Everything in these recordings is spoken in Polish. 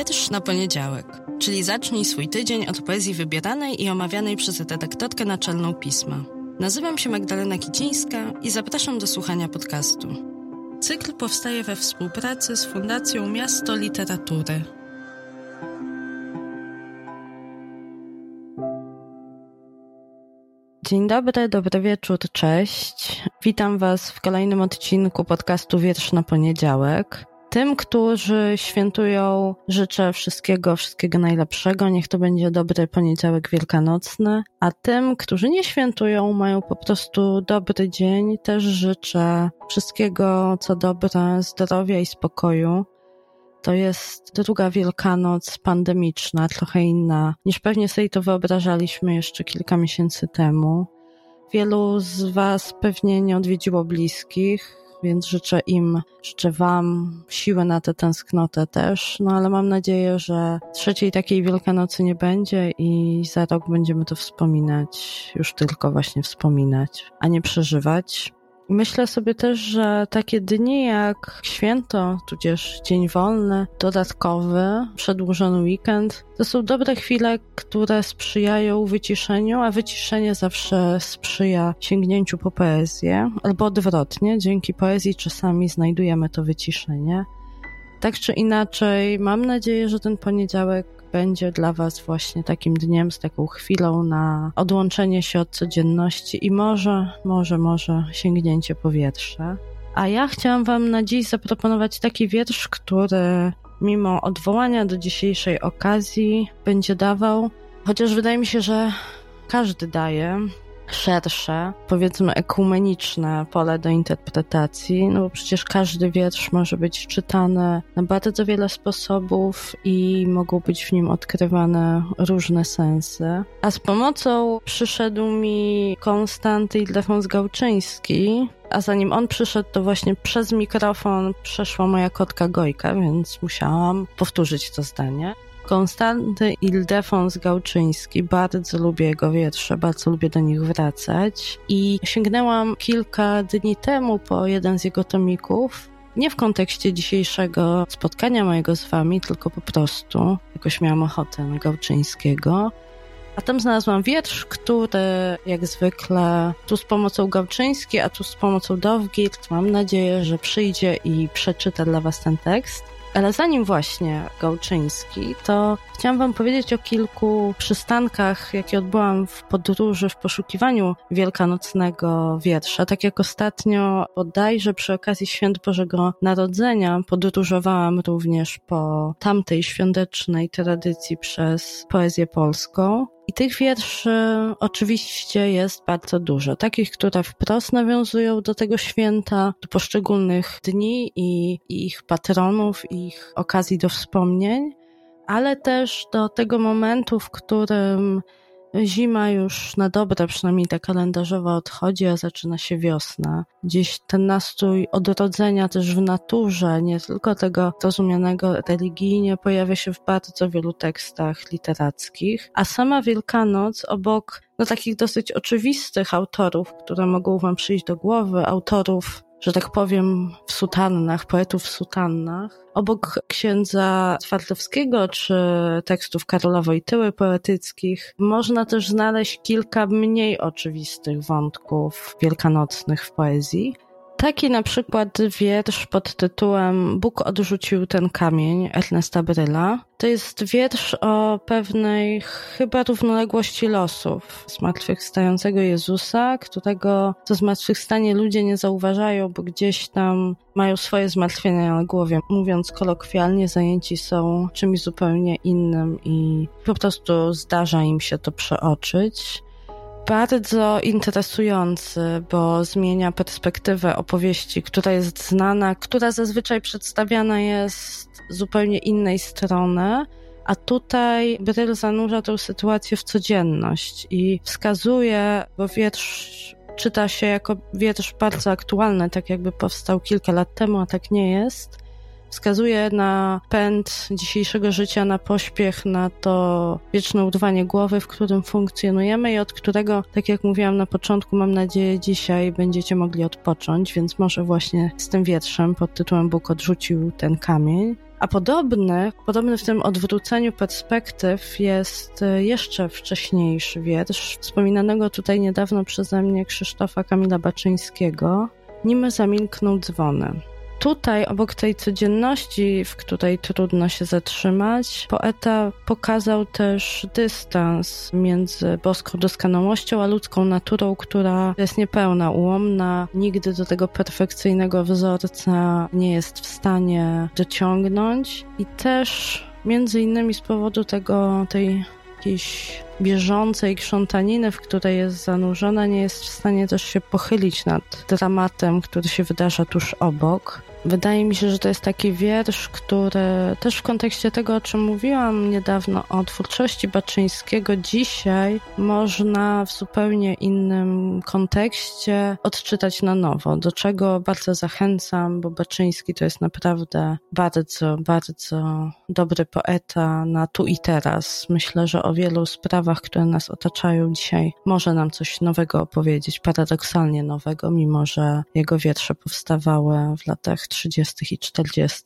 Wiersz na poniedziałek, czyli zacznij swój tydzień od poezji wybieranej i omawianej przez redaktorkę naczelną pisma. Nazywam się Magdalena Kicińska i zapraszam do słuchania podcastu. Cykl powstaje we współpracy z Fundacją Miasto Literatury. Dzień dobry, dobry wieczór, cześć. Witam Was w kolejnym odcinku podcastu Wiersz na poniedziałek. Tym, którzy świętują, życzę wszystkiego, wszystkiego najlepszego. Niech to będzie dobry poniedziałek wielkanocny. A tym, którzy nie świętują, mają po prostu dobry dzień. Też życzę wszystkiego, co dobre, zdrowia i spokoju. To jest druga Wielkanoc pandemiczna, trochę inna niż pewnie sobie to wyobrażaliśmy jeszcze kilka miesięcy temu. Wielu z Was pewnie nie odwiedziło bliskich, więc życzę im, życzę Wam siły na tę tęsknotę też, no ale mam nadzieję, że trzeciej takiej Wielkanocy nie będzie i za rok będziemy to wspominać, już tylko właśnie wspominać, a nie przeżywać. Myślę sobie też, że takie dni jak święto, tudzież dzień wolny, dodatkowy, przedłużony weekend, to są dobre chwile, które sprzyjają wyciszeniu, a wyciszenie zawsze sprzyja sięgnięciu po poezję, albo odwrotnie, dzięki poezji czasami znajdujemy to wyciszenie. Tak czy inaczej, mam nadzieję, że ten poniedziałek będzie dla Was właśnie takim dniem, z taką chwilą na odłączenie się od codzienności i może, może, może sięgnięcie powietrza. A ja chciałam Wam na dziś zaproponować taki wiersz, który mimo odwołania do dzisiejszej okazji będzie dawał, chociaż wydaje mi się, że każdy daje, szersze, powiedzmy ekumeniczne pole do interpretacji, no bo przecież każdy wiersz może być czytany na bardzo wiele sposobów i mogą być w nim odkrywane różne sensy. A z pomocą przyszedł mi Konstanty Ildefons Gałczyński, a zanim on przyszedł, to właśnie przez mikrofon przeszła moja kotka Gojka, więc musiałam powtórzyć to zdanie. Konstanty Ildefons Gałczyński. Bardzo lubię jego wiersze, bardzo lubię do nich wracać. I sięgnęłam kilka dni temu po jeden z jego tomików. Nie w kontekście dzisiejszego spotkania mojego z wami, tylko po prostu jakoś miałam ochotę na Gałczyńskiego. A tam znalazłam wiersz, który jak zwykle tu z pomocą Gałczyński, a tu z pomocą Dowgirt. Mam nadzieję, że przyjdzie i przeczyta dla was ten tekst. Ale zanim właśnie Gałczyński, to chciałam Wam powiedzieć o kilku przystankach, jakie odbyłam w podróży, w poszukiwaniu wielkanocnego wiersza. Tak jak ostatnio, bodajże przy okazji Świąt Bożego Narodzenia, podróżowałam również po tamtej świątecznej tradycji przez poezję polską. I tych wierszy oczywiście jest bardzo dużo. Takich, które wprost nawiązują do tego święta, do poszczególnych dni i, ich patronów, ich okazji do wspomnień, ale też do tego momentu, w którym Zima już na dobre, przynajmniej ta kalendarzowa odchodzi, a zaczyna się wiosna. Gdzieś ten nastrój odrodzenia też w naturze, nie tylko tego rozumianego religijnie, pojawia się w bardzo wielu tekstach literackich. A sama Wielkanoc obok no, takich dosyć oczywistych autorów, które mogą wam przyjść do głowy, autorów że tak powiem, w sutannach, poetów w sutannach. Obok księdza Twardowskiego czy tekstów Karola Wojtyły poetyckich można też znaleźć kilka mniej oczywistych wątków wielkanocnych w poezji. Taki na przykład wiersz pod tytułem Bóg odrzucił ten kamień Ernesta Bryla. To jest wiersz o pewnej chyba równoległości losów zmartwychwstającego Jezusa, którego to zmartwychwstanie ludzie nie zauważają, bo gdzieś tam mają swoje zmartwienia na głowie. Mówiąc kolokwialnie, zajęci są czymś zupełnie innym i po prostu zdarza im się to przeoczyć bardzo interesujący, bo zmienia perspektywę opowieści, która jest znana, która zazwyczaj przedstawiana jest z zupełnie innej strony. A tutaj Bryl zanurza tę sytuację w codzienność i wskazuje, bo wiersz czyta się jako wiersz bardzo aktualny, tak jakby powstał kilka lat temu, a tak nie jest wskazuje na pęd dzisiejszego życia, na pośpiech, na to wieczne urwanie głowy, w którym funkcjonujemy i od którego, tak jak mówiłam na początku, mam nadzieję dzisiaj będziecie mogli odpocząć, więc może właśnie z tym wierszem pod tytułem Bóg odrzucił ten kamień. A podobny, podobny w tym odwróceniu perspektyw jest jeszcze wcześniejszy wiersz, wspominanego tutaj niedawno przeze mnie Krzysztofa Kamila Baczyńskiego, Nim zamilkną dzwony. Tutaj, obok tej codzienności, w której trudno się zatrzymać, poeta pokazał też dystans między boską doskonałością a ludzką naturą, która jest niepełna, ułomna, nigdy do tego perfekcyjnego wzorca nie jest w stanie dociągnąć i też między innymi z powodu tego, tej jakiejś bieżącej krzątaniny, w której jest zanurzona, nie jest w stanie też się pochylić nad dramatem, który się wydarza tuż obok. Wydaje mi się, że to jest taki wiersz, który też w kontekście tego, o czym mówiłam niedawno o twórczości Baczyńskiego, dzisiaj można w zupełnie innym kontekście odczytać na nowo, do czego bardzo zachęcam, bo Baczyński to jest naprawdę bardzo, bardzo dobry poeta na tu i teraz. Myślę, że o wielu sprawach, które nas otaczają dzisiaj, może nam coś nowego opowiedzieć, paradoksalnie nowego, mimo że jego wiersze powstawały w latach 30. i 40.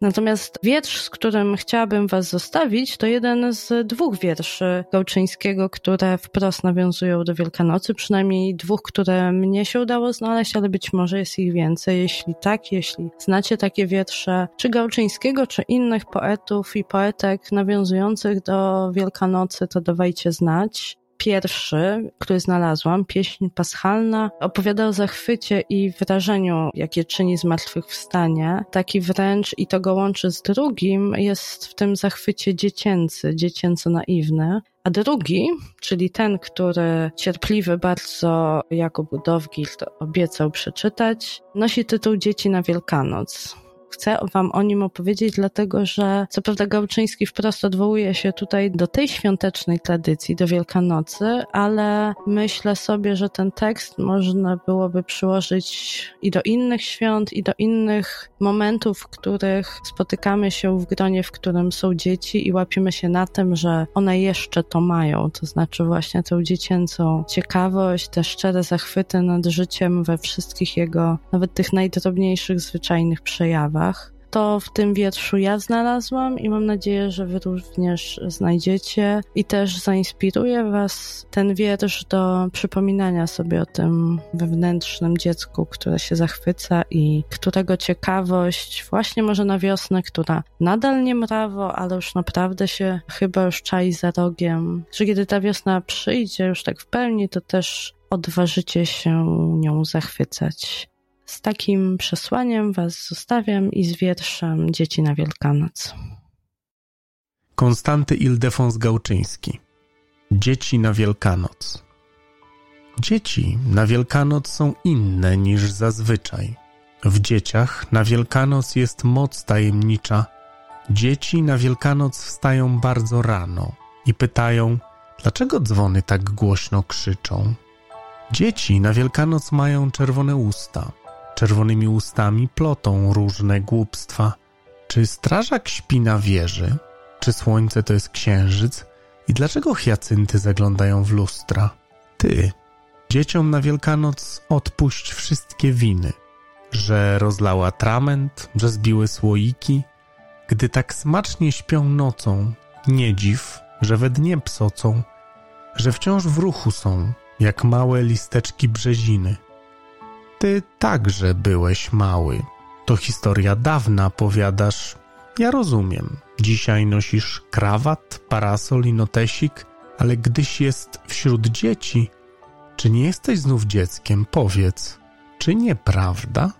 Natomiast wiersz, z którym chciałabym Was zostawić, to jeden z dwóch wierszy Gałczyńskiego, które wprost nawiązują do Wielkanocy, przynajmniej dwóch, które mnie się udało znaleźć, ale być może jest ich więcej. Jeśli tak, jeśli znacie takie wiersze, czy Gałczyńskiego, czy innych poetów i poetek nawiązujących do Wielkanocy, to dawajcie znać pierwszy, który znalazłam, pieśń paschalna, opowiada o zachwycie i wrażeniu, jakie czyni zmartwychwstanie. Taki wręcz, i to go łączy z drugim, jest w tym zachwycie dziecięcy, dziecięco naiwny. A drugi, czyli ten, który cierpliwy bardzo Jakub Dowgild obiecał przeczytać, nosi tytuł Dzieci na Wielkanoc chcę Wam o nim opowiedzieć, dlatego że co prawda Gałczyński wprost odwołuje się tutaj do tej świątecznej tradycji, do Wielkanocy, ale myślę sobie, że ten tekst można byłoby przyłożyć i do innych świąt, i do innych momentów, w których spotykamy się w gronie, w którym są dzieci i łapiemy się na tym, że one jeszcze to mają, to znaczy właśnie tę dziecięcą ciekawość, te szczere zachwyty nad życiem we wszystkich jego, nawet tych najdrobniejszych, zwyczajnych przejawach. To w tym wierszu ja znalazłam i mam nadzieję, że Wy również znajdziecie i też zainspiruje Was ten wiersz do przypominania sobie o tym wewnętrznym dziecku, które się zachwyca i którego ciekawość właśnie może na wiosnę, która nadal nie mrawo, ale już naprawdę się chyba już czai za rogiem, że kiedy ta wiosna przyjdzie już tak w pełni, to też odważycie się nią zachwycać. Z takim przesłaniem Was zostawiam i z wierszem Dzieci na Wielkanoc. Konstanty Ildefons Gałczyński Dzieci na Wielkanoc Dzieci na Wielkanoc są inne niż zazwyczaj. W dzieciach na Wielkanoc jest moc tajemnicza. Dzieci na Wielkanoc wstają bardzo rano i pytają, dlaczego dzwony tak głośno krzyczą. Dzieci na Wielkanoc mają czerwone usta, czerwonymi ustami plotą różne głupstwa. Czy strażak śpi na wieży? Czy słońce to jest księżyc? I dlaczego hiacynty zaglądają w lustra? Ty, dzieciom na Wielkanoc odpuść wszystkie winy, że rozlała atrament, że zbiły słoiki. Gdy tak smacznie śpią nocą, nie dziw, że we dnie psocą, że wciąż w ruchu są, jak małe listeczki brzeziny – ty także byłeś mały. To historia dawna, powiadasz. Ja rozumiem. Dzisiaj nosisz krawat, parasol i notesik, ale gdyś jest wśród dzieci, czy nie jesteś znów dzieckiem? Powiedz, czy nieprawda?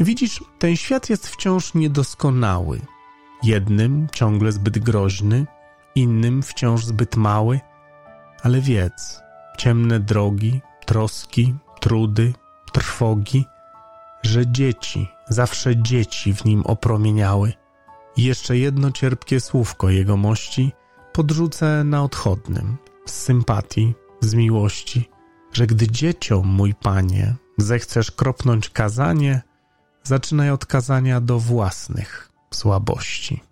Widzisz, ten świat jest wciąż niedoskonały. Jednym ciągle zbyt groźny, innym wciąż zbyt mały, ale wiedz, ciemne drogi, troski, trudy, trwogi, że dzieci, zawsze dzieci w nim opromieniały. I jeszcze jedno cierpkie słówko jego mości podrzucę na odchodnym, z sympatii, z miłości, że gdy dzieciom, mój panie, zechcesz kropnąć kazanie, zaczynaj od kazania do własnych słabości.